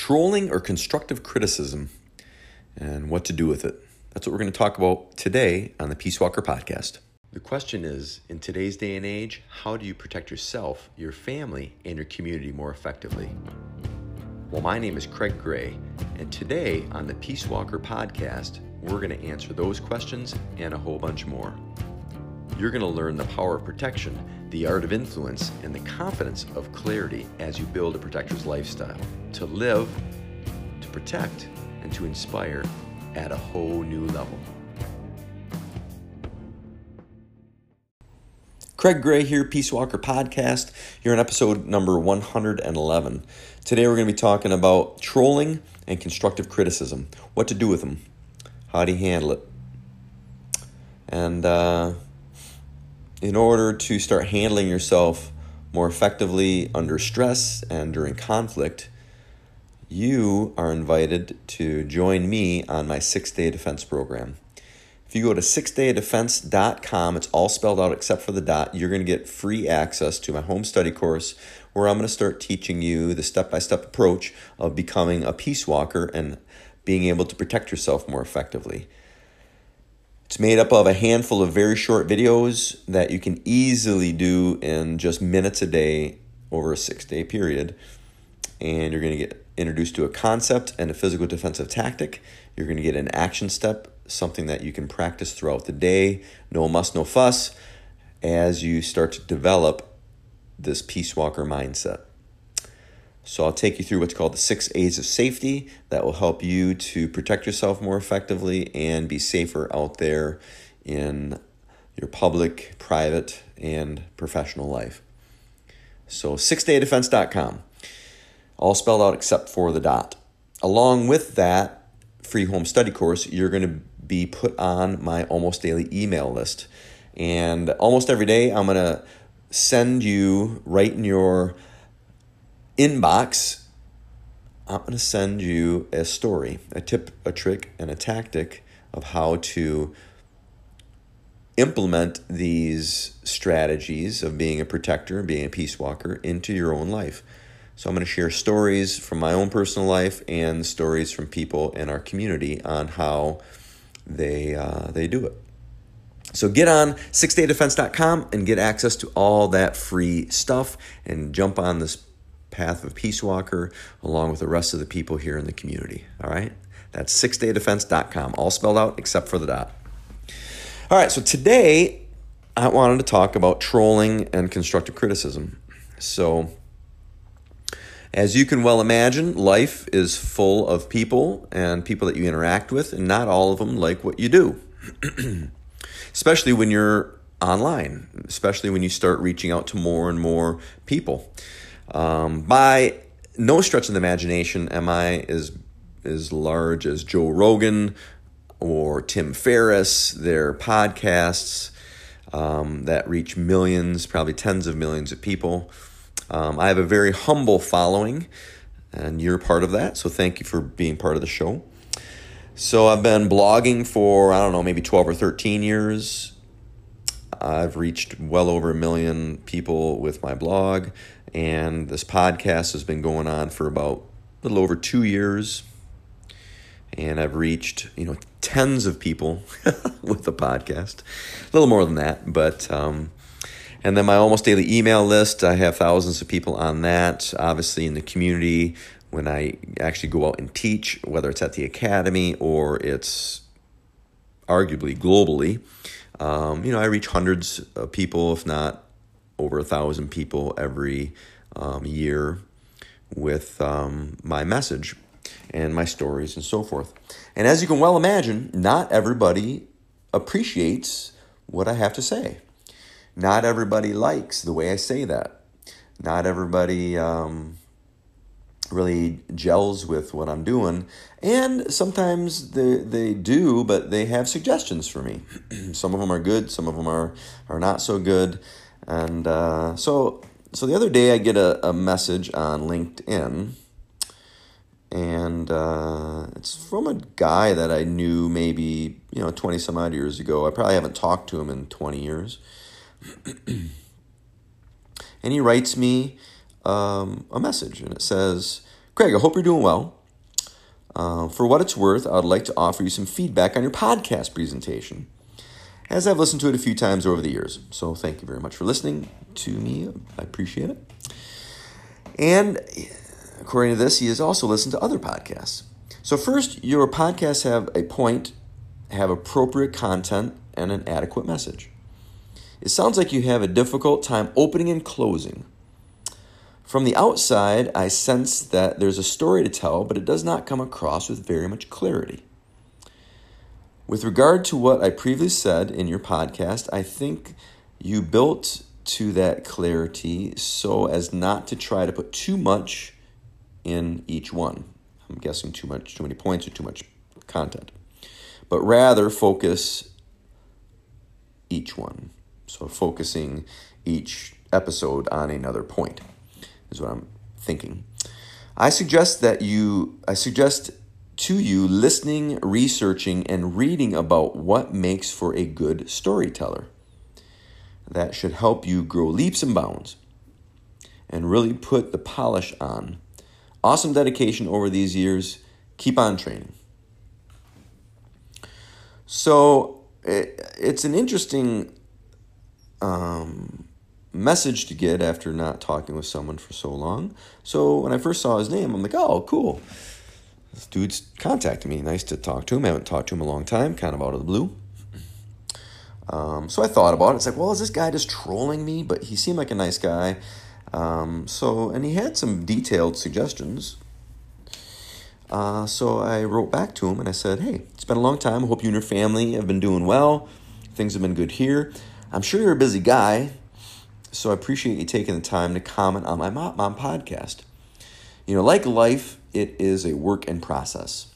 trolling or constructive criticism and what to do with it. That's what we're going to talk about today on the Peace Walker podcast. The question is in today's day and age, how do you protect yourself, your family, and your community more effectively? Well, my name is Craig Gray, and today on the Peace Walker podcast, we're going to answer those questions and a whole bunch more. You're going to learn the power of protection, the art of influence, and the confidence of clarity as you build a protector's lifestyle to live, to protect, and to inspire at a whole new level. Craig Gray here, Peace Walker Podcast. You're in episode number 111. Today we're going to be talking about trolling and constructive criticism. What to do with them. How do you handle it? And uh, in order to start handling yourself more effectively under stress and during conflict, you are invited to join me on my six day defense program. If you go to sixdaydefense.com, it's all spelled out except for the dot, you're going to get free access to my home study course where I'm going to start teaching you the step by step approach of becoming a peace walker and being able to protect yourself more effectively. It's made up of a handful of very short videos that you can easily do in just minutes a day over a six day period. And you're going to get introduced to a concept and a physical defensive tactic. You're going to get an action step something that you can practice throughout the day. No muss, no fuss, as you start to develop this Peace Walker mindset. So, I'll take you through what's called the six A's of safety that will help you to protect yourself more effectively and be safer out there in your public, private, and professional life. So, sixdaydefense.com, all spelled out except for the dot. Along with that free home study course, you're going to be put on my almost daily email list. And almost every day, I'm going to send you right in your inbox. I'm going to send you a story, a tip, a trick, and a tactic of how to implement these strategies of being a protector and being a peace walker into your own life. So, I'm going to share stories from my own personal life and stories from people in our community on how they uh, they do it. So get on sixdaydefense.com and get access to all that free stuff and jump on this path of Peace Walker along with the rest of the people here in the community. All right? That's sixdaydefense.com, all spelled out except for the dot. All right, so today I wanted to talk about trolling and constructive criticism. So as you can well imagine, life is full of people and people that you interact with, and not all of them like what you do. especially when you're online, especially when you start reaching out to more and more people. Um, by no stretch of the imagination am I as, as large as Joe Rogan or Tim Ferriss, their podcasts um, that reach millions, probably tens of millions of people. Um, I have a very humble following, and you're part of that. So thank you for being part of the show. So I've been blogging for, I don't know, maybe 12 or 13 years. I've reached well over a million people with my blog, and this podcast has been going on for about a little over two years. And I've reached, you know, tens of people with the podcast. A little more than that, but um, and then my almost daily email list, I have thousands of people on that. Obviously, in the community, when I actually go out and teach, whether it's at the academy or it's arguably globally, um, you know, I reach hundreds of people, if not over a thousand people every um, year with um, my message and my stories and so forth. And as you can well imagine, not everybody appreciates what I have to say. Not everybody likes the way I say that. Not everybody um, really gels with what I'm doing. And sometimes they, they do, but they have suggestions for me. some of them are good, some of them are, are not so good. And uh, so, so the other day I get a, a message on LinkedIn. And uh, it's from a guy that I knew maybe, you know, 20 some odd years ago. I probably haven't talked to him in 20 years. and he writes me um, a message, and it says, Craig, I hope you're doing well. Uh, for what it's worth, I would like to offer you some feedback on your podcast presentation, as I've listened to it a few times over the years. So thank you very much for listening to me. I appreciate it. And according to this, he has also listened to other podcasts. So, first, your podcasts have a point, have appropriate content, and an adequate message. It sounds like you have a difficult time opening and closing. From the outside, I sense that there's a story to tell, but it does not come across with very much clarity. With regard to what I previously said in your podcast, I think you built to that clarity so as not to try to put too much in each one. I'm guessing too much, too many points or too much content, but rather focus each one. So focusing each episode on another point is what I'm thinking. I suggest that you, I suggest to you listening, researching, and reading about what makes for a good storyteller. That should help you grow leaps and bounds and really put the polish on. Awesome dedication over these years. Keep on training. So it, it's an interesting um, message to get after not talking with someone for so long. So when I first saw his name, I'm like, oh, cool. This dude's contacted me. Nice to talk to him. I haven't talked to him a long time, kind of out of the blue. Um, so I thought about it. It's like, well, is this guy just trolling me? But he seemed like a nice guy. Um, so, and he had some detailed suggestions. Uh, so I wrote back to him and I said, hey, it's been a long time. I hope you and your family have been doing well. Things have been good here. I'm sure you're a busy guy, so I appreciate you taking the time to comment on my mom, mom podcast. You know, like life, it is a work in process.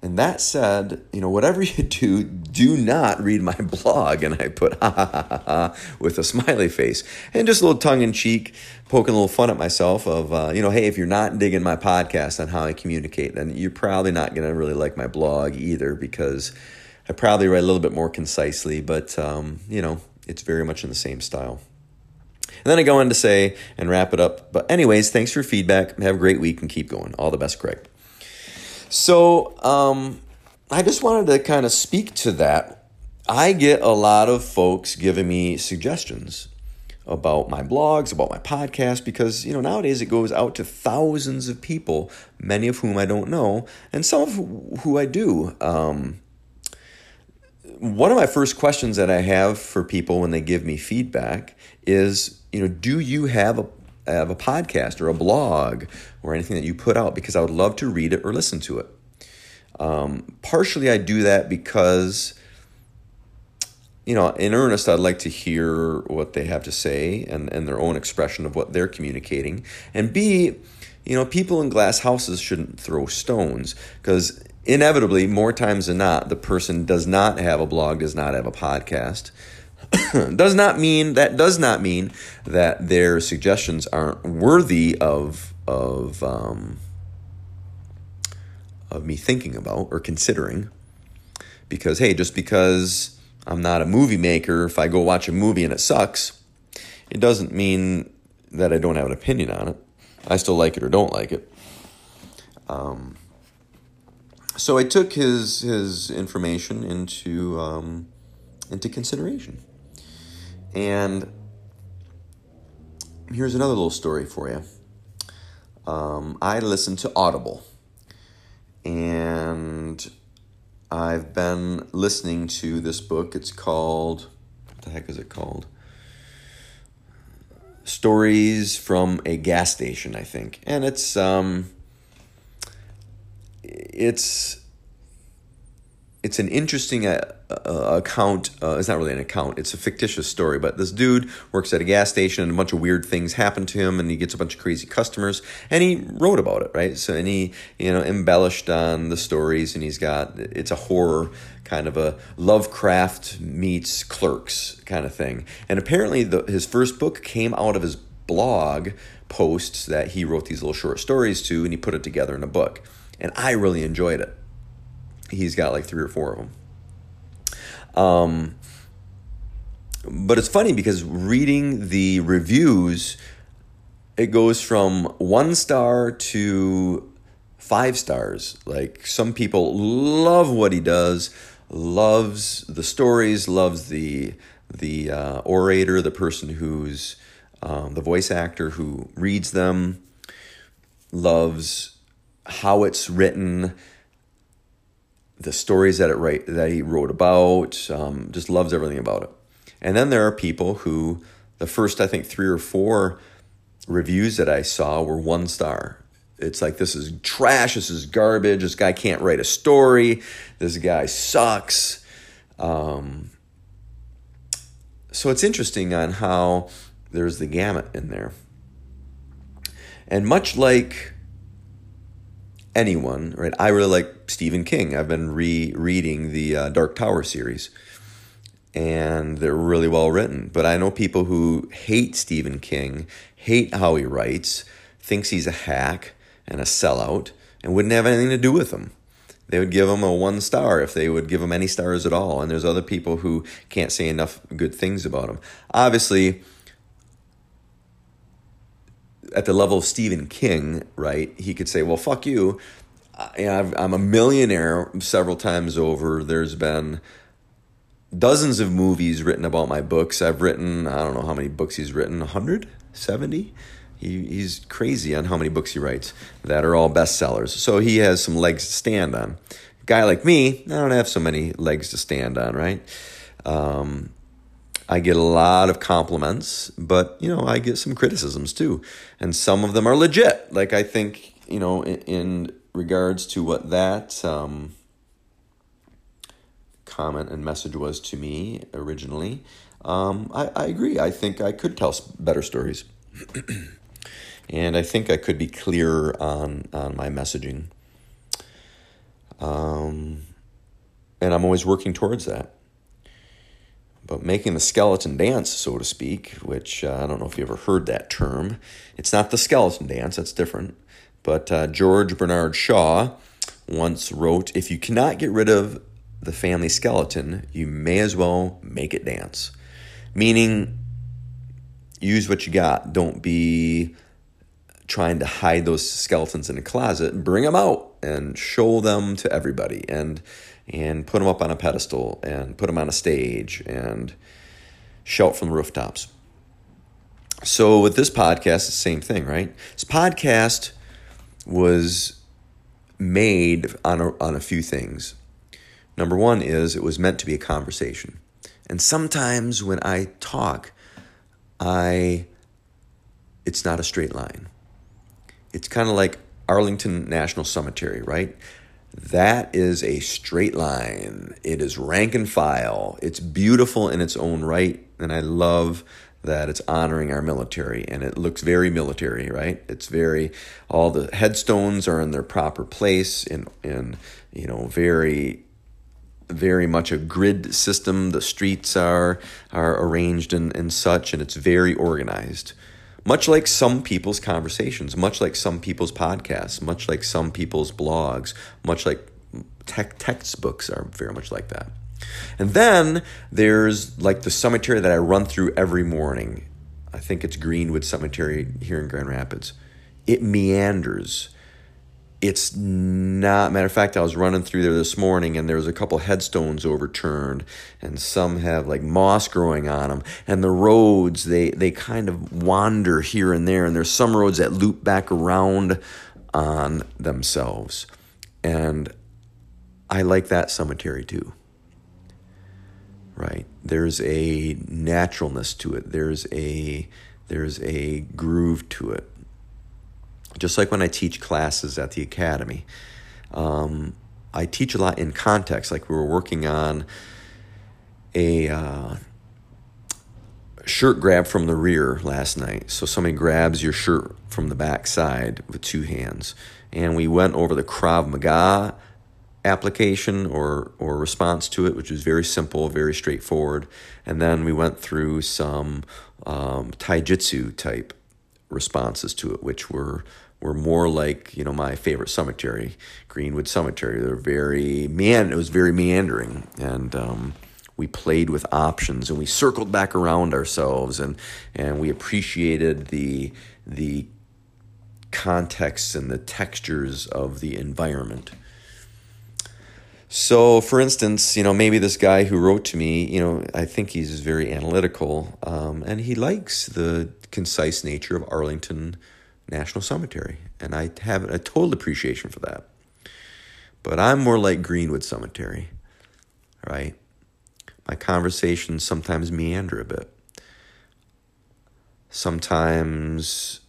And that said, you know, whatever you do, do not read my blog. And I put ha ha ha ha, with a smiley face and just a little tongue in cheek, poking a little fun at myself of, uh, you know, hey, if you're not digging my podcast on how I communicate, then you're probably not going to really like my blog either because I probably write a little bit more concisely, but, um, you know, it's very much in the same style. And then I go on to say and wrap it up. But, anyways, thanks for feedback. Have a great week and keep going. All the best, Craig. So, um, I just wanted to kind of speak to that. I get a lot of folks giving me suggestions about my blogs, about my podcast, because you know nowadays it goes out to thousands of people, many of whom I don't know, and some of who I do. Um, one of my first questions that I have for people when they give me feedback is, you know, do you have a have a podcast or a blog or anything that you put out? Because I would love to read it or listen to it. Um, partially, I do that because, you know, in earnest, I'd like to hear what they have to say and, and their own expression of what they're communicating. And B, you know, people in glass houses shouldn't throw stones because inevitably, more times than not, the person does not have a blog, does not have a podcast. does not mean that does not mean that their suggestions aren't worthy of of um, of me thinking about or considering. Because hey, just because I'm not a movie maker, if I go watch a movie and it sucks, it doesn't mean that I don't have an opinion on it. I still like it or don't like it. Um, so I took his his information into um, into consideration, and here's another little story for you. Um, I listened to Audible, and I've been listening to this book. It's called what the heck is it called? Stories from a gas station, I think, and it's um it's it's an interesting uh, uh, account. Uh, it's not really an account. It's a fictitious story. But this dude works at a gas station, and a bunch of weird things happen to him, and he gets a bunch of crazy customers. And he wrote about it, right? So, and he you know embellished on the stories, and he's got it's a horror kind of a Lovecraft meets Clerks kind of thing. And apparently, the, his first book came out of his blog posts that he wrote these little short stories to, and he put it together in a book and I really enjoyed it. He's got like three or four of them. Um, but it's funny because reading the reviews it goes from one star to five stars. Like some people love what he does, loves the stories, loves the the uh, orator, the person who's um, the voice actor who reads them, loves how it's written, the stories that it write that he wrote about, um, just loves everything about it. And then there are people who the first I think three or four reviews that I saw were one star. It's like this is trash. This is garbage. This guy can't write a story. This guy sucks. Um, so it's interesting on how there's the gamut in there. And much like anyone, right? I really like Stephen King. I've been rereading the uh, Dark Tower series, and they're really well written. But I know people who hate Stephen King, hate how he writes, thinks he's a hack and a sellout, and wouldn't have anything to do with him. They would give him a one star if they would give him any stars at all. And there's other people who can't say enough good things about him. Obviously, at the level of Stephen King, right, he could say, well, fuck you. I, I'm a millionaire several times over. There's been dozens of movies written about my books. I've written, I don't know how many books he's written, 170? He, he's crazy on how many books he writes that are all bestsellers. So he has some legs to stand on. A guy like me, I don't have so many legs to stand on, right? Um, I get a lot of compliments, but you know, I get some criticisms too. And some of them are legit. Like I think, you know, in, in regards to what that um, comment and message was to me originally, um, I, I agree. I think I could tell better stories. and I think I could be clearer on, on my messaging. Um, and I'm always working towards that but making the skeleton dance, so to speak, which uh, I don't know if you ever heard that term. It's not the skeleton dance, that's different. But uh, George Bernard Shaw once wrote If you cannot get rid of the family skeleton, you may as well make it dance. Meaning, use what you got. Don't be trying to hide those skeletons in a closet. Bring them out and show them to everybody. And and put them up on a pedestal and put them on a stage and shout from the rooftops. So with this podcast, it's the same thing, right? This podcast was made on a, on a few things. Number one is it was meant to be a conversation. And sometimes when I talk, I it's not a straight line. It's kind of like Arlington National Cemetery, right? That is a straight line. It is rank and file. It's beautiful in its own right. And I love that it's honoring our military and it looks very military, right? It's very, all the headstones are in their proper place in, in you know, very very much a grid system. The streets are are arranged and, and such, and it's very organized much like some people's conversations, much like some people's podcasts, much like some people's blogs, much like tech textbooks are very much like that. And then there's like the cemetery that I run through every morning. I think it's Greenwood Cemetery here in Grand Rapids. It meanders it's not matter of fact i was running through there this morning and there was a couple headstones overturned and some have like moss growing on them and the roads they they kind of wander here and there and there's some roads that loop back around on themselves. And i like that cemetery too. Right. There's a naturalness to it. There's a there's a groove to it just like when I teach classes at the academy. Um, I teach a lot in context, like we were working on a uh, shirt grab from the rear last night. So somebody grabs your shirt from the back side with two hands. And we went over the Krav Maga application or, or response to it, which was very simple, very straightforward. And then we went through some um, Taijutsu type responses to it, which were were more like you know my favorite cemetery, Greenwood Cemetery. They're very man. It was very meandering and um, we played with options and we circled back around ourselves and and we appreciated the the context and the textures of the environment. So, for instance, you know, maybe this guy who wrote to me, you know, I think he's very analytical, um, and he likes the concise nature of Arlington National Cemetery, and I have a total appreciation for that. But I'm more like Greenwood Cemetery, right? My conversations sometimes meander a bit. Sometimes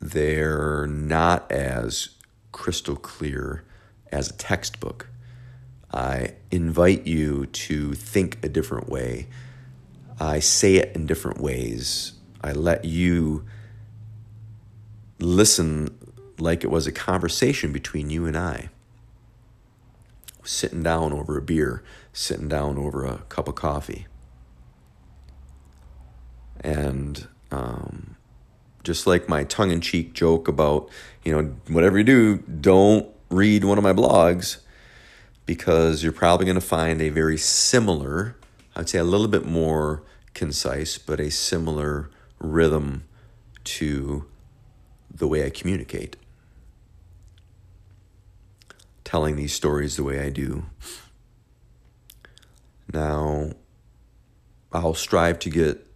they're not as crystal clear as a textbook. I invite you to think a different way. I say it in different ways. I let you listen like it was a conversation between you and I. Sitting down over a beer, sitting down over a cup of coffee. And um, just like my tongue in cheek joke about, you know, whatever you do, don't read one of my blogs because you're probably going to find a very similar, I'd say a little bit more concise, but a similar rhythm to the way I communicate. Telling these stories the way I do. Now, I'll strive to get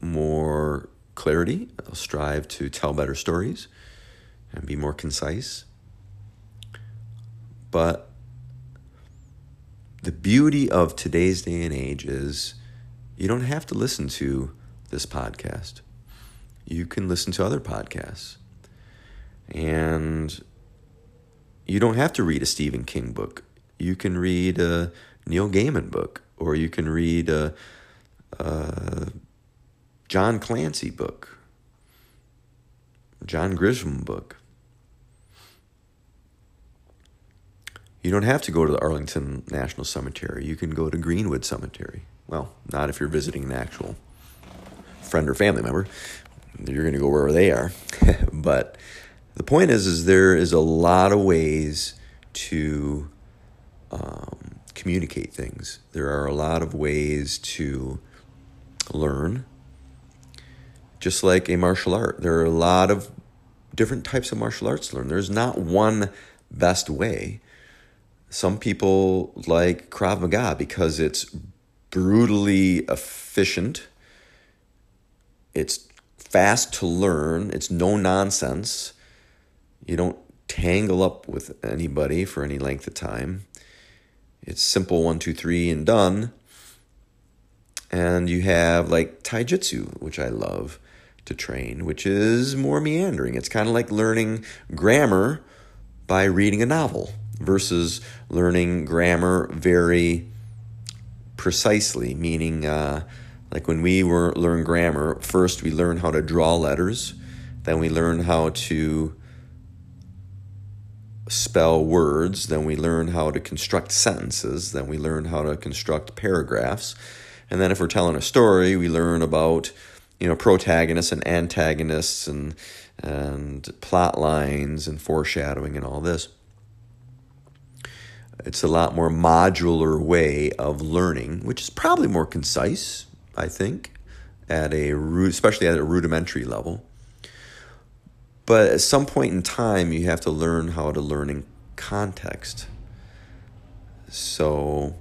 more clarity. I'll strive to tell better stories and be more concise. But the beauty of today's day and age is you don't have to listen to this podcast. You can listen to other podcasts. And you don't have to read a Stephen King book. You can read a Neil Gaiman book, or you can read a, a John Clancy book, John Grisham book. You don't have to go to the Arlington National Cemetery. You can go to Greenwood Cemetery. Well, not if you're visiting an actual friend or family member. You're going to go wherever they are. but the point is, is there is a lot of ways to um, communicate things. There are a lot of ways to learn. Just like a martial art, there are a lot of different types of martial arts to learn. There's not one best way. Some people like Krav Maga because it's brutally efficient. It's fast to learn. It's no nonsense. You don't tangle up with anybody for any length of time. It's simple one, two, three, and done. And you have like Taijutsu, which I love to train, which is more meandering. It's kind of like learning grammar by reading a novel versus learning grammar very precisely, meaning uh, like when we were learn grammar, first we learn how to draw letters, then we learn how to spell words, then we learn how to construct sentences, then we learn how to construct paragraphs. And then if we're telling a story, we learn about you know protagonists and antagonists and and plot lines and foreshadowing and all this. It's a lot more modular way of learning, which is probably more concise, I think, at a especially at a rudimentary level. But at some point in time, you have to learn how to learn in context. So,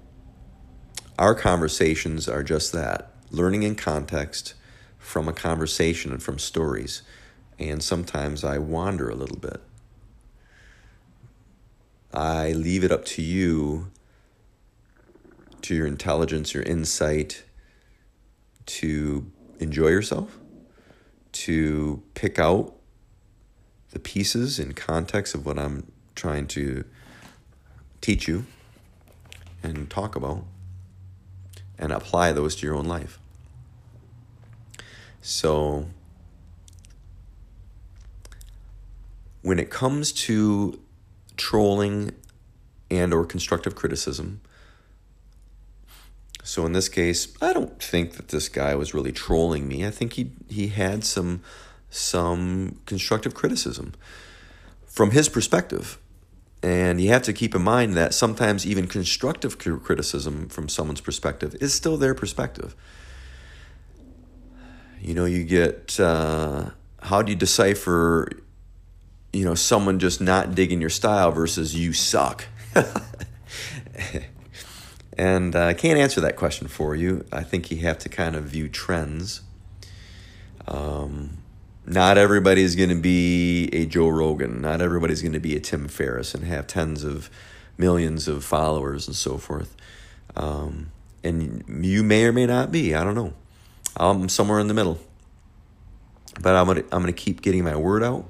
our conversations are just that learning in context from a conversation and from stories. And sometimes I wander a little bit. I leave it up to you, to your intelligence, your insight, to enjoy yourself, to pick out the pieces in context of what I'm trying to teach you and talk about and apply those to your own life. So, when it comes to trolling and or constructive criticism. So in this case, I don't think that this guy was really trolling me. I think he he had some some constructive criticism from his perspective. And you have to keep in mind that sometimes even constructive criticism from someone's perspective is still their perspective. You know, you get uh, how do you decipher, you know, someone just not digging your style versus you suck? and uh, I can't answer that question for you. I think you have to kind of view trends. Um, not everybody's going to be a Joe Rogan. Not everybody's going to be a Tim Ferriss and have tens of millions of followers and so forth. Um, and you may or may not be. I don't know. I'm somewhere in the middle. But I'm gonna I'm gonna keep getting my word out.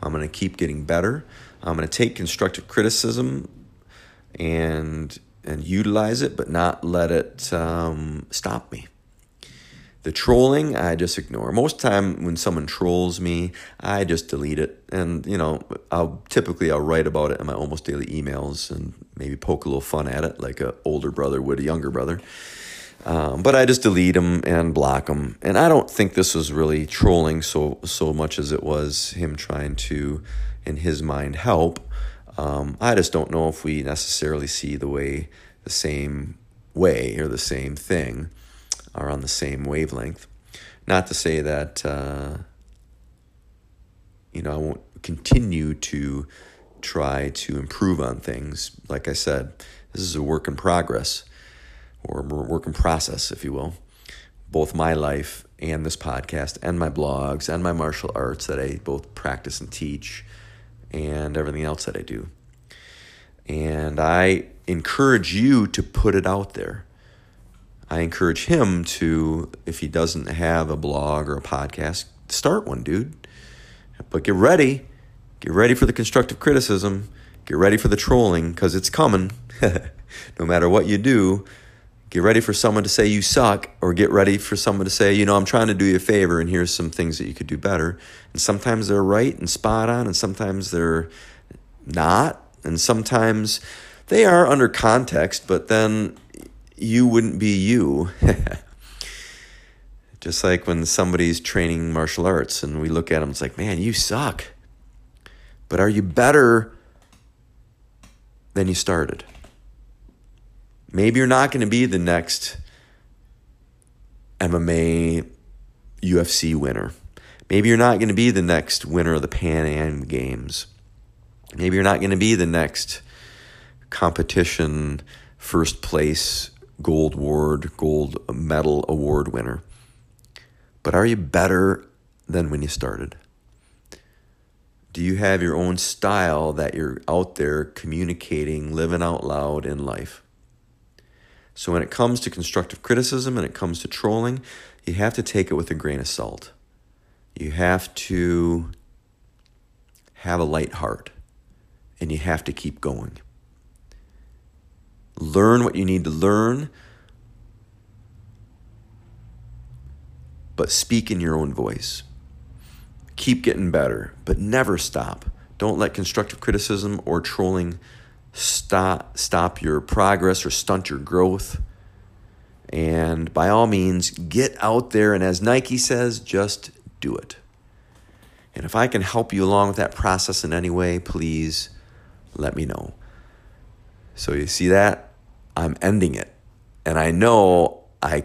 I'm gonna keep getting better. I'm gonna take constructive criticism and and utilize it, but not let it um, stop me. The trolling, I just ignore. Most time when someone trolls me, I just delete it. And, you know, I'll typically I'll write about it in my almost daily emails and maybe poke a little fun at it like an older brother would a younger brother. Um, but I just delete them and block them. And I don't think this was really trolling so so much as it was him trying to, in his mind, help. Um, I just don't know if we necessarily see the way the same way or the same thing are on the same wavelength. Not to say that, uh, you know, I won't continue to try to improve on things. Like I said, this is a work in progress or a work in process, if you will. Both my life and this podcast and my blogs and my martial arts that I both practice and teach and everything else that I do. And I encourage you to put it out there. I encourage him to, if he doesn't have a blog or a podcast, start one, dude. But get ready. Get ready for the constructive criticism. Get ready for the trolling because it's coming. no matter what you do, get ready for someone to say you suck or get ready for someone to say, you know, I'm trying to do you a favor and here's some things that you could do better. And sometimes they're right and spot on and sometimes they're not. And sometimes they are under context, but then you wouldn't be you. Just like when somebody's training martial arts and we look at them, it's like, man, you suck. But are you better than you started? Maybe you're not going to be the next MMA UFC winner. Maybe you're not going to be the next winner of the Pan Am Games. Maybe you're not going to be the next competition first place gold award, gold medal award winner. But are you better than when you started? Do you have your own style that you're out there communicating, living out loud in life? So when it comes to constructive criticism and it comes to trolling, you have to take it with a grain of salt. You have to have a light heart and you have to keep going. Learn what you need to learn, but speak in your own voice. Keep getting better, but never stop. Don't let constructive criticism or trolling stop stop your progress or stunt your growth. And by all means, get out there and as Nike says, just do it. And if I can help you along with that process in any way, please let me know. So you see that? I'm ending it. And I know I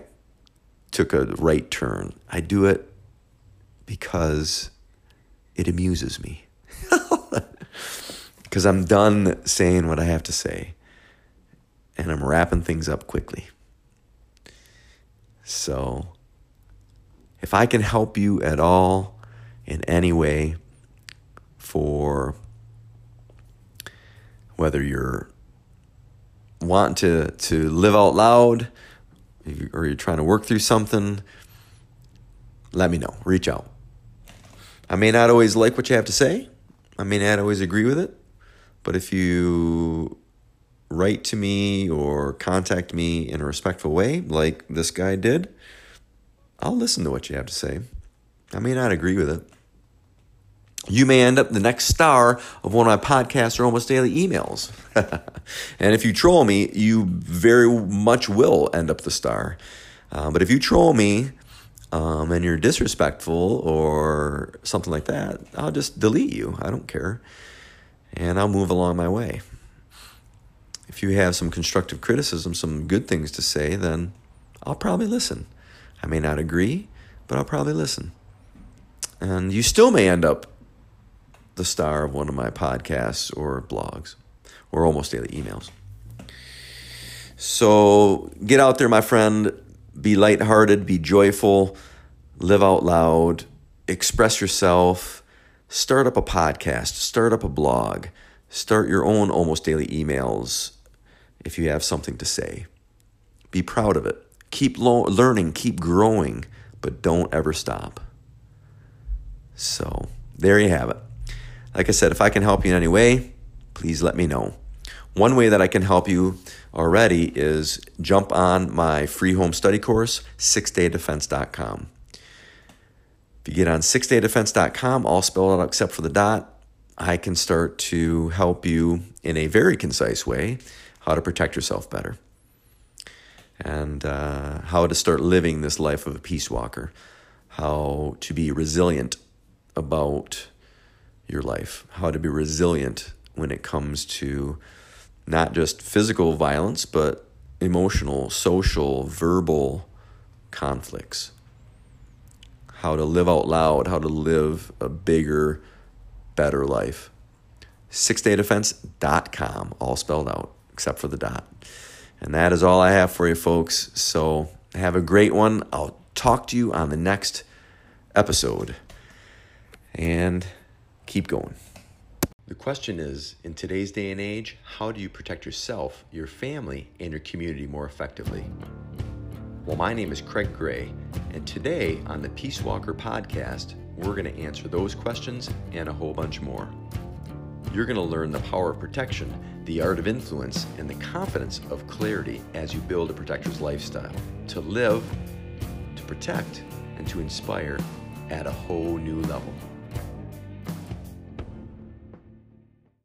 took a right turn. I do it because it amuses me. Because I'm done saying what I have to say. And I'm wrapping things up quickly. So, if I can help you at all in any way for whether you're want to to live out loud or you're trying to work through something, let me know. Reach out. I may not always like what you have to say. I may not always agree with it. But if you write to me or contact me in a respectful way, like this guy did, I'll listen to what you have to say. I may not agree with it you may end up the next star of one of my podcasts or almost daily emails. and if you troll me, you very much will end up the star. Uh, but if you troll me um, and you're disrespectful or something like that, I'll just delete you. I don't care. And I'll move along my way. If you have some constructive criticism, some good things to say, then I'll probably listen. I may not agree, but I'll probably listen. And you still may end up the star of one of my podcasts or blogs or almost daily emails. So get out there, my friend. Be lighthearted, be joyful, live out loud, express yourself, start up a podcast, start up a blog, start your own almost daily emails if you have something to say. Be proud of it. Keep lo- learning, keep growing, but don't ever stop. So, there you have it. Like I said, if I can help you in any way, please let me know. One way that I can help you already is jump on my free home study course, sixdaydefense.com. If you get on sixdaydefense.com, all spelled out except for the dot, I can start to help you in a very concise way how to protect yourself better and uh, how to start living this life of a peace walker, how to be resilient about your life, how to be resilient when it comes to not just physical violence, but emotional, social, verbal conflicts. How to live out loud, how to live a bigger, better life. SixDayDefense.com, all spelled out, except for the dot. And that is all I have for you, folks. So have a great one. I'll talk to you on the next episode. And keep going. The question is in today's day and age, how do you protect yourself, your family, and your community more effectively? Well, my name is Craig Gray, and today on the Peace Walker podcast, we're going to answer those questions and a whole bunch more. You're going to learn the power of protection, the art of influence, and the confidence of clarity as you build a protector's lifestyle to live, to protect, and to inspire at a whole new level.